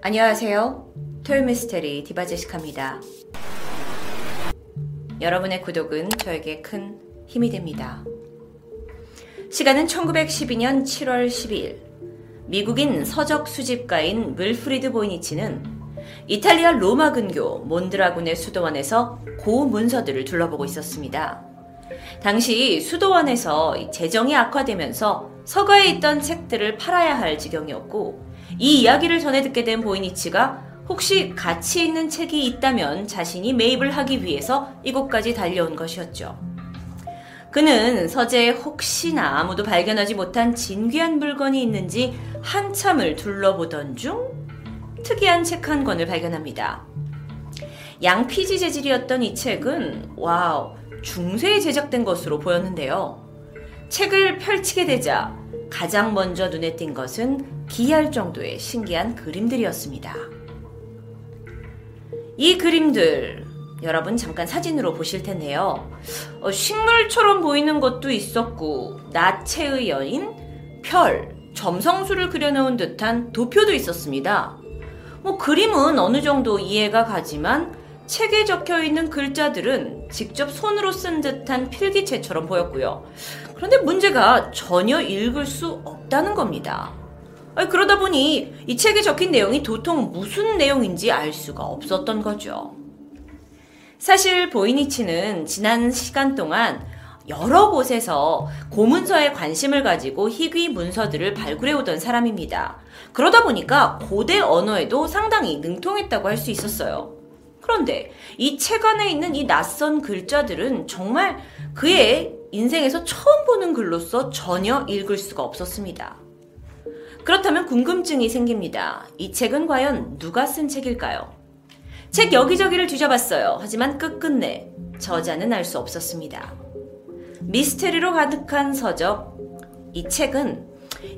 안녕하세요. 토요 미스테리 디바제시카입니다. 여러분의 구독은 저에게 큰 힘이 됩니다. 시간은 1912년 7월 12일. 미국인 서적 수집가인 물프리드 보이니치는 이탈리아 로마 근교 몬드라군의 수도원에서 고 문서들을 둘러보고 있었습니다. 당시 수도원에서 재정이 악화되면서 서가에 있던 책들을 팔아야 할 지경이었고 이 이야기를 전해 듣게 된 보이니치가 혹시 가치 있는 책이 있다면 자신이 매입을 하기 위해서 이곳까지 달려온 것이었죠. 그는 서재에 혹시나 아무도 발견하지 못한 진귀한 물건이 있는지 한참을 둘러보던 중 특이한 책 한 권을 발견합니다. 양피지 재질이었던 이 책은 와우 중세에 제작된 것으로 보였는데요. 책을 펼치게 되자 가장 먼저 눈에 띈 것은 기이할 정도의 신기한 그림들이었습니다. 이 그림들 여러분 잠깐 사진으로 보실 텐데요. 어, 식물처럼 보이는 것도 있었고 나체의 여인, 별, 점성술을 그려놓은 듯한 도표도 있었습니다. 뭐 그림은 어느 정도 이해가 가지만 책에 적혀 있는 글자들은 직접 손으로 쓴 듯한 필기체처럼 보였고요. 그런데 문제가 전혀 읽을 수 없다는 겁니다. 그러다 보니 이 책에 적힌 내용이 도통 무슨 내용인지 알 수가 없었던 거죠. 사실 보이니치는 지난 시간 동안 여러 곳에서 고문서에 관심을 가지고 희귀 문서들을 발굴해 오던 사람입니다. 그러다 보니까 고대 언어에도 상당히 능통했다고 할 수 있었어요. 그런데 이 책 안에 있는 이 낯선 글자들은 정말 그의 인생에서 처음 보는 글로서 전혀 읽을 수가 없었습니다. 그렇다면 궁금증이 생깁니다. 이 책은 과연 누가 쓴 책일까요? 책 여기저기를 뒤져봤어요. 하지만 끝끝내 저자는 알 수 없었습니다. 미스테리로 가득한 서적. 이 책은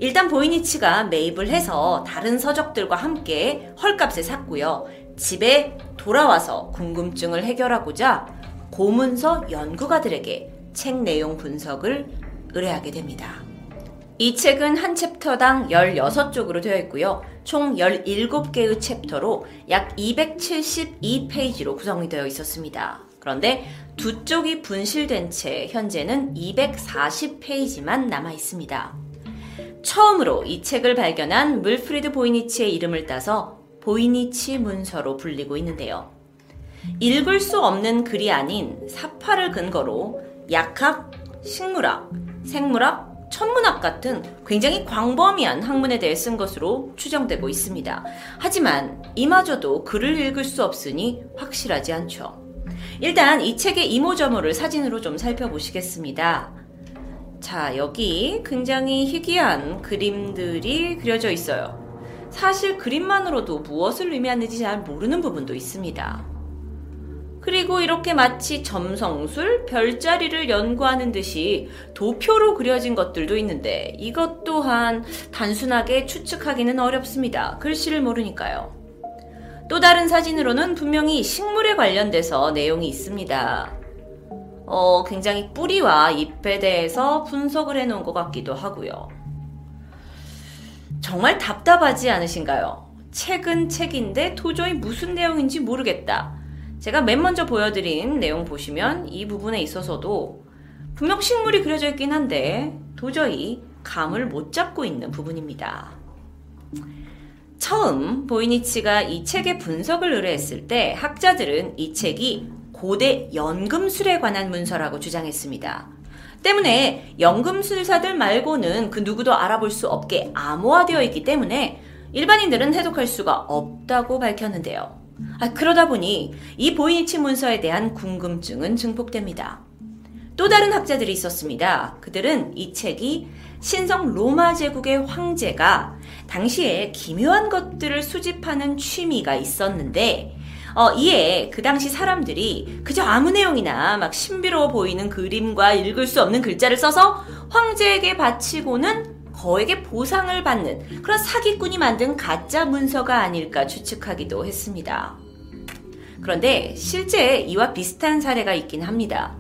일단 보이니치가 매입을 해서 다른 서적들과 함께 헐값에 샀고요. 집에 돌아와서 궁금증을 해결하고자 고문서 연구가들에게 책 내용 분석을 의뢰하게 됩니다. 이 책은 한 챕터당 16쪽으로 되어 있고요. 총 17개의 챕터로 약 272페이지로 구성이 되어 있었습니다. 그런데 두 쪽이 분실된 채 현재는 240페이지만 남아 있습니다. 처음으로 이 책을 발견한 물프리드 보이니치의 이름을 따서 보이니치 문서로 불리고 있는데요. 읽을 수 없는 글이 아닌 사파를 근거로 약학, 식물학, 생물학, 천문학 같은 굉장히 광범위한 학문에 대해 쓴 것으로 추정되고 있습니다. 하지만 이마저도 글을 읽을 수 없으니 확실하지 않죠. 일단 이 책의 이모저모를 사진으로 좀 살펴보시겠습니다. 자, 여기 굉장히 희귀한 그림들이 그려져 있어요. 사실 그림만으로도 무엇을 의미하는지 잘 모르는 부분도 있습니다. 그리고 이렇게 마치 점성술, 별자리를 연구하는 듯이 도표로 그려진 것들도 있는데 이것 또한 단순하게 추측하기는 어렵습니다. 글씨를 모르니까요. 또 다른 사진으로는 분명히 식물에 관련돼서 내용이 있습니다. 어, 굉장히 뿌리와 잎에 대해서 분석을 해 놓은 것 같기도 하고요. 정말 답답하지 않으신가요? 책은 책인데 도저히 무슨 내용인지 모르겠다. 제가 맨 먼저 보여드린 내용 보시면 이 부분에 있어서도 분명 식물이 그려져 있긴 한데 도저히 감을 못 잡고 있는 부분입니다. 처음 보이니치가 이 책의 분석을 의뢰했을 때 학자들은 이 책이 고대 연금술에 관한 문서라고 주장했습니다. 때문에 연금술사들 말고는 그 누구도 알아볼 수 없게 암호화되어 있기 때문에 일반인들은 해독할 수가 없다고 밝혔는데요. 아, 그러다 보니 이 보이니치 문서에 대한 궁금증은 증폭됩니다. 또 다른 학자들이 있었습니다. 그들은 이 책이 신성 로마 제국의 황제가 당시에 기묘한 것들을 수집하는 취미가 있었는데 어, 이에 그 당시 사람들이 그저 아무 내용이나 막 신비로워 보이는 그림과 읽을 수 없는 글자를 써서 황제에게 바치고는 거액의 보상을 받는 그런 사기꾼이 만든 가짜 문서가 아닐까 추측하기도 했습니다. 그런데 실제 이와 비슷한 사례가 있긴 합니다.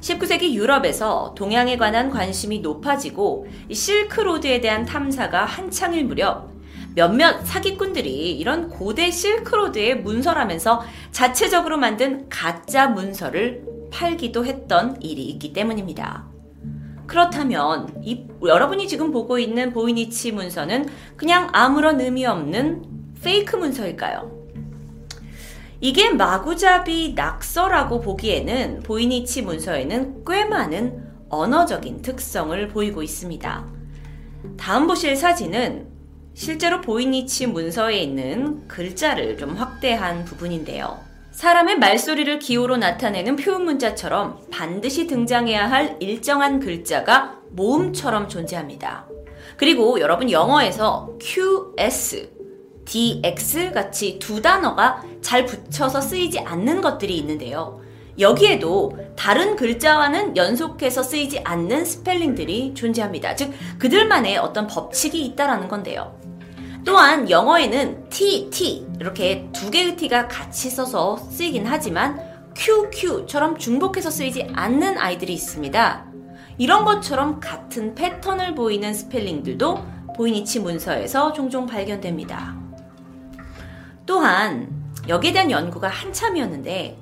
19세기 유럽에서 동양에 관한 관심이 높아지고 실크로드에 대한 탐사가 한창일 무렵 몇몇 사기꾼들이 이런 고대 실크로드의 문서라면서 자체적으로 만든 가짜 문서를 팔기도 했던 일이 있기 때문입니다. 그렇다면 이, 여러분이 지금 보고 있는 보이니치 문서는 그냥 아무런 의미 없는 페이크 문서일까요? 이게 마구잡이 낙서라고 보기에는 보이니치 문서에는 꽤 많은 언어적인 특성을 보이고 있습니다. 다음 보실 사진은 실제로 보이니치 문서에 있는 글자를 좀 확대한 부분인데요. 사람의 말소리를 기호로 나타내는 표현 문자처럼 반드시 등장해야 할 일정한 글자가 모음처럼 존재합니다. 그리고 여러분 영어에서 QS, DX 같이 두 단어가 잘 붙여서 쓰이지 않는 것들이 있는데요. 여기에도 다른 글자와는 연속해서 쓰이지 않는 스펠링들이 존재합니다. 즉, 그들만의 어떤 법칙이 있다라는 건데요. 또한 영어에는 T, T 이렇게 두 개의 T가 같이 써서 쓰이긴 하지만 Q, Q처럼 중복해서 쓰이지 않는 아이들이 있습니다. 이런 것처럼 같은 패턴을 보이는 스펠링들도 보이니치 문서에서 종종 발견됩니다. 또한 여기에 대한 연구가 한참이었는데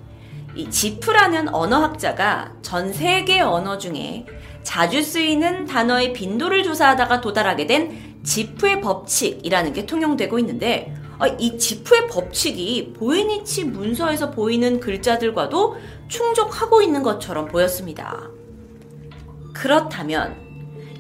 이 지프라는 언어학자가 전 세계 언어 중에 자주 쓰이는 단어의 빈도를 조사하다가 도달하게 된 지프의 법칙이라는 게 통용되고 있는데 아, 이 지프의 법칙이 보이니치 문서에서 보이는 글자들과도 충족하고 있는 것처럼 보였습니다. 그렇다면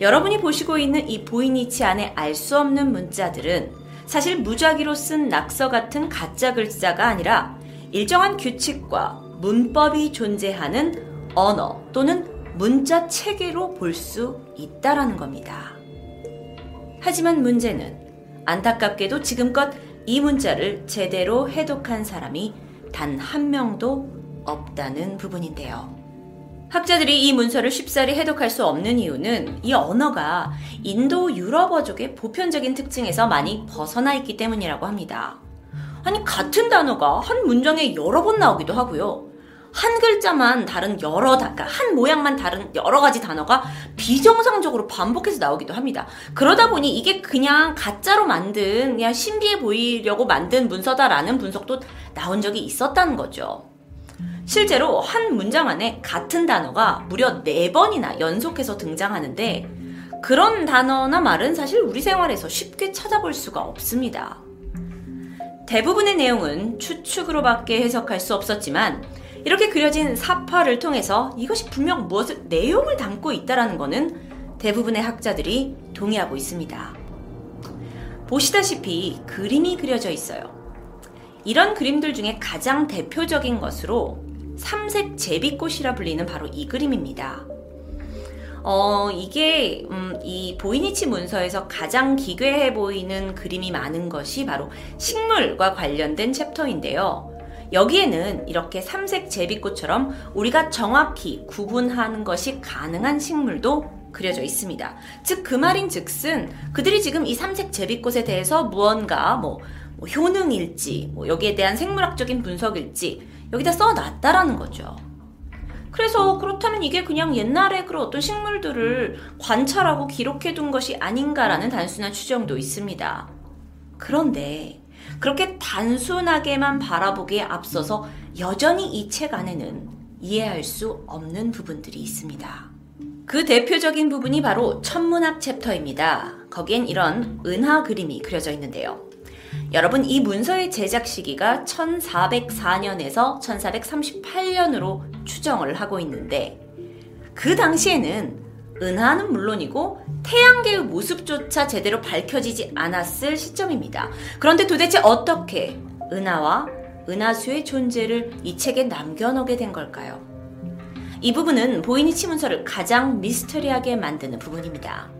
여러분이 보시고 있는 이 보이니치 안에 알 수 없는 문자들은 사실 무작위로 쓴 낙서 같은 가짜 글자가 아니라 일정한 규칙과 문법이 존재하는 언어 또는 문자 체계로 볼 수 있다라는 겁니다. 하지만 문제는 안타깝게도 지금껏 이 문자를 제대로 해독한 사람이 단 한 명도 없다는 부분인데요. 학자들이 이 문서를 쉽사리 해독할 수 없는 이유는 이 언어가 인도 유럽어족의 보편적인 특징에서 많이 벗어나 있기 때문이라고 합니다. 아니, 같은 단어가 한 문장에 여러 번 나오기도 하고요. 한 글자만 다른 여러, 그러니까 한 모양만 다른 여러 가지 단어가 비정상적으로 반복해서 나오기도 합니다. 그러다 보니 이게 그냥 가짜로 만든, 그냥 신비해 보이려고 만든 문서다라는 분석도 나온 적이 있었다는 거죠. 실제로 한 문장 안에 같은 단어가 무려 4번이나 연속해서 등장하는데 그런 단어나 말은 사실 우리 생활에서 쉽게 찾아볼 수가 없습니다. 대부분의 내용은 추측으로밖에 해석할 수 없었지만 이렇게 그려진 사파를 통해서 이것이 분명 무엇을 내용을 담고 있다라는 것은 대부분의 학자들이 동의하고 있습니다. 보시다시피 그림이 그려져 있어요. 이런 그림들 중에 가장 대표적인 것으로 삼색 제비꽃이라 불리는 바로 이 그림입니다. 어, 이게, 음, 이 보이니치 문서에서 가장 기괴해 보이는 그림이 많은 것이 바로 식물과 관련된 챕터인데요. 여기에는 이렇게 삼색 제비꽃처럼 우리가 정확히 구분하는 것이 가능한 식물도 그려져 있습니다. 즉, 그 말인 즉슨 그들이 지금 이 삼색 제비꽃에 대해서 무언가 뭐, 뭐 효능일지, 뭐 여기에 대한 생물학적인 분석일지 여기다 써놨다라는 거죠. 그래서 그렇다면 이게 그냥 옛날에 그런 어떤 식물들을 관찰하고 기록해둔 것이 아닌가라는 단순한 추정도 있습니다. 그런데 그렇게 단순하게만 바라보기에 앞서서 여전히 이 책 안에는 이해할 수 없는 부분들이 있습니다. 그 대표적인 부분이 바로 천문학 챕터입니다. 거기엔 이런 은하 그림이 그려져 있는데요. 여러분, 이 문서의 제작 시기가 1404년에서 1438년으로 추정을 하고 있는데, 그 당시에는 은하는 물론이고 태양계의 모습조차 제대로 밝혀지지 않았을 시점입니다. 그런데 도대체 어떻게 은하와 은하수의 존재를 이 책에 남겨놓게 된 걸까요? 이 부분은 보이니치 문서를 가장 미스터리하게 만드는 부분입니다.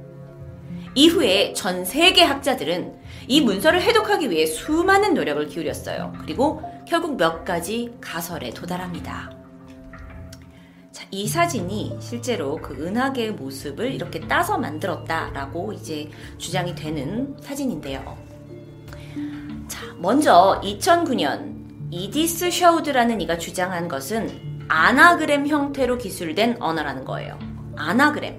이후에 전 세계 학자들은 이 문서를 해독하기 위해 수많은 노력을 기울였어요. 그리고 결국 몇 가지 가설에 도달합니다. 자, 이 사진이 실제로 그 은하계의 모습을 이렇게 따서 만들었다라고 이제 주장이 되는 사진인데요. 자, 먼저 2009년 이디스 셔우드라는 이가 주장한 것은 아나그램 형태로 기술된 언어라는 거예요. 아나그램.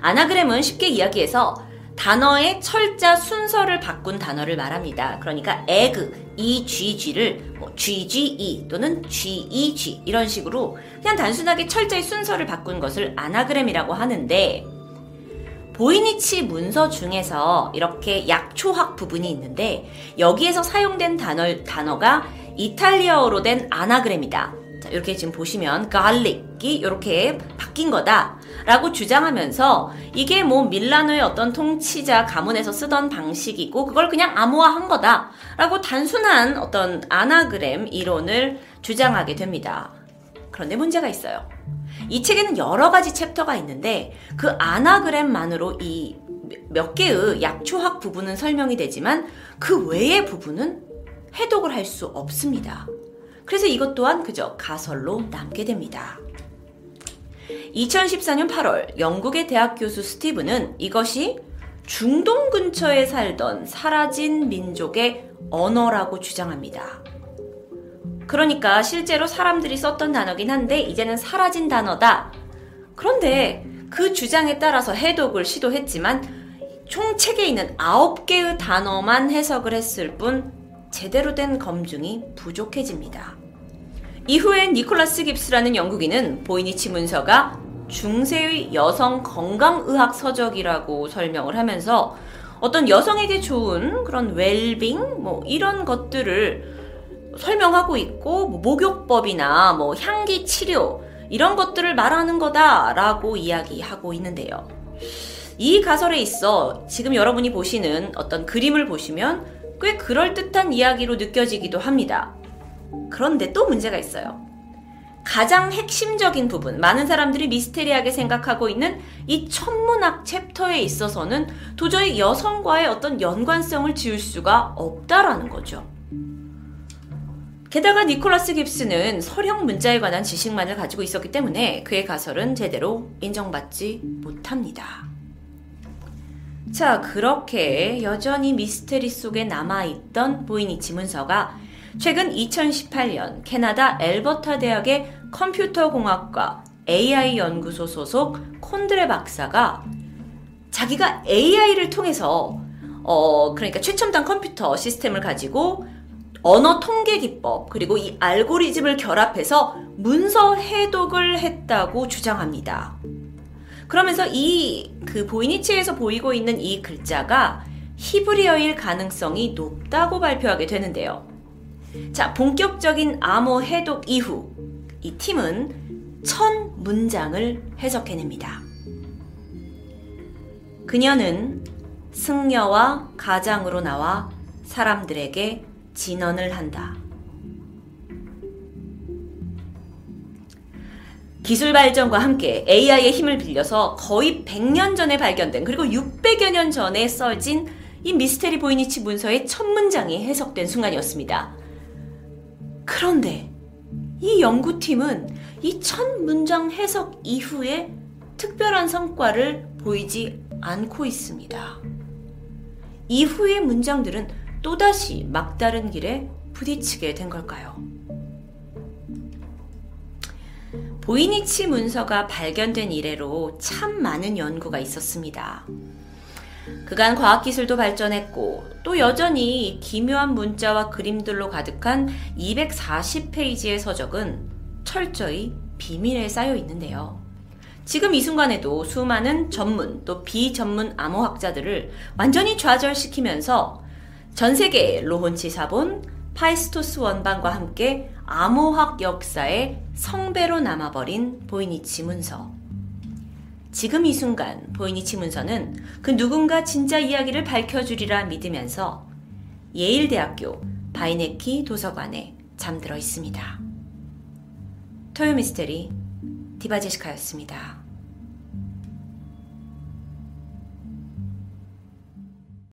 아나그램은 쉽게 이야기해서 단어의 철자 순서를 바꾼 단어를 말합니다. 그러니까 egg, eg를 뭐 gge 또는 geg 이런 식으로 그냥 단순하게 철자의 순서를 바꾼 것을 아나그램이라고 하는데 보이니치 문서 중에서 이렇게 약초학 부분이 있는데 여기에서 사용된 단어, 단어가 이탈리아어로 된 아나그램이다. 자, 이렇게 지금 보시면 garlic이 이렇게 바뀐 거다 라고 주장하면서 이게 뭐 밀라노의 어떤 통치자 가문에서 쓰던 방식이고 그걸 그냥 암호화한 거다 라고 단순한 어떤 아나그램 이론을 주장하게 됩니다. 그런데 문제가 있어요. 이 책에는 여러 가지 챕터가 있는데 그 아나그램만으로 이 몇 개의 약초학 부분은 설명이 되지만 그 외의 부분은 해독을 할 수 없습니다. 그래서 이것 또한 그저 가설로 남게 됩니다. 2014년 8월 영국의 대학 교수 스티브는 이것이 중동 근처에 살던 사라진 민족의 언어라고 주장합니다. 그러니까 실제로 사람들이 썼던 단어긴 한데 이제는 사라진 단어다. 그런데 그 주장에 따라서 해독을 시도했지만 총 책에 있는 9개의 단어만 해석을 했을 뿐 제대로 된 검증이 부족해집니다. 이후에 니콜라스 깁스라는 영국인은 보이니치 문서가 중세의 여성 건강의학 서적이라고 설명을 하면서 어떤 여성에게 좋은 그런 웰빙 뭐 이런 것들을 설명하고 있고 뭐 목욕법이나 뭐 향기 치료 이런 것들을 말하는 거다라고 이야기하고 있는데요. 이 가설에 있어 지금 여러분이 보시는 어떤 그림을 보시면 꽤 그럴듯한 이야기로 느껴지기도 합니다. 그런데 또 문제가 있어요. 가장 핵심적인 부분, 많은 사람들이 미스테리하게 생각하고 있는 이 천문학 챕터에 있어서는 도저히 여성과의 어떤 연관성을 지울 수가 없다라는 거죠. 게다가 니콜라스 깁스는 서령 문자에 관한 지식만을 가지고 있었기 때문에 그의 가설은 제대로 인정받지 못합니다. 자, 그렇게 여전히 미스테리 속에 남아있던 보이니치 문서가 최근 2018년 캐나다 엘버타 대학의 컴퓨터 공학과 AI 연구소 소속 콘드레 박사가 자기가 AI를 통해서 어 그러니까 최첨단 컴퓨터 시스템을 가지고 언어 통계 기법 그리고 이 알고리즘을 결합해서 문서 해독을 했다고 주장합니다. 그러면서 이 그 보이니치에서 보이고 있는 이 글자가 히브리어일 가능성이 높다고 발표하게 되는데요. 자, 본격적인 암호 해독 이후 이 팀은 천 문장을 해석해냅니다. 그녀는 승려와 가장으로 나와 사람들에게 진언을 한다. 기술 발전과 함께 AI의 힘을 빌려서 거의 100년 전에 발견된 그리고 600여 년 전에 써진 이 미스테리 보이니치 문서의 첫 문장이 해석된 순간이었습니다. 그런데 이 연구팀은 이 첫 문장 해석 이후에 특별한 성과를 보이지 않고 있습니다. 이후의 문장들은 또다시 막다른 길에 부딪히게 된 걸까요? 보이니치 문서가 발견된 이래로 참 많은 연구가 있었습니다. 그간 과학기술도 발전했고 또 여전히 기묘한 문자와 그림들로 가득한 240페이지의 서적은 철저히 비밀에 싸여 있는데요. 지금 이 순간에도 수많은 전문 또 비전문 암호학자들을 완전히 좌절시키면서 전 세계 로혼치 사본 파이스토스 원반과 함께 암호학 역사의 성배로 남아버린 보이니치 문서. 지금 이 순간 보이니치 문서는 그 누군가 진짜 이야기를 밝혀주리라 믿으면서 예일대학교 바이네키 도서관에 잠들어 있습니다. 토요미스테리 디바제시카였습니다.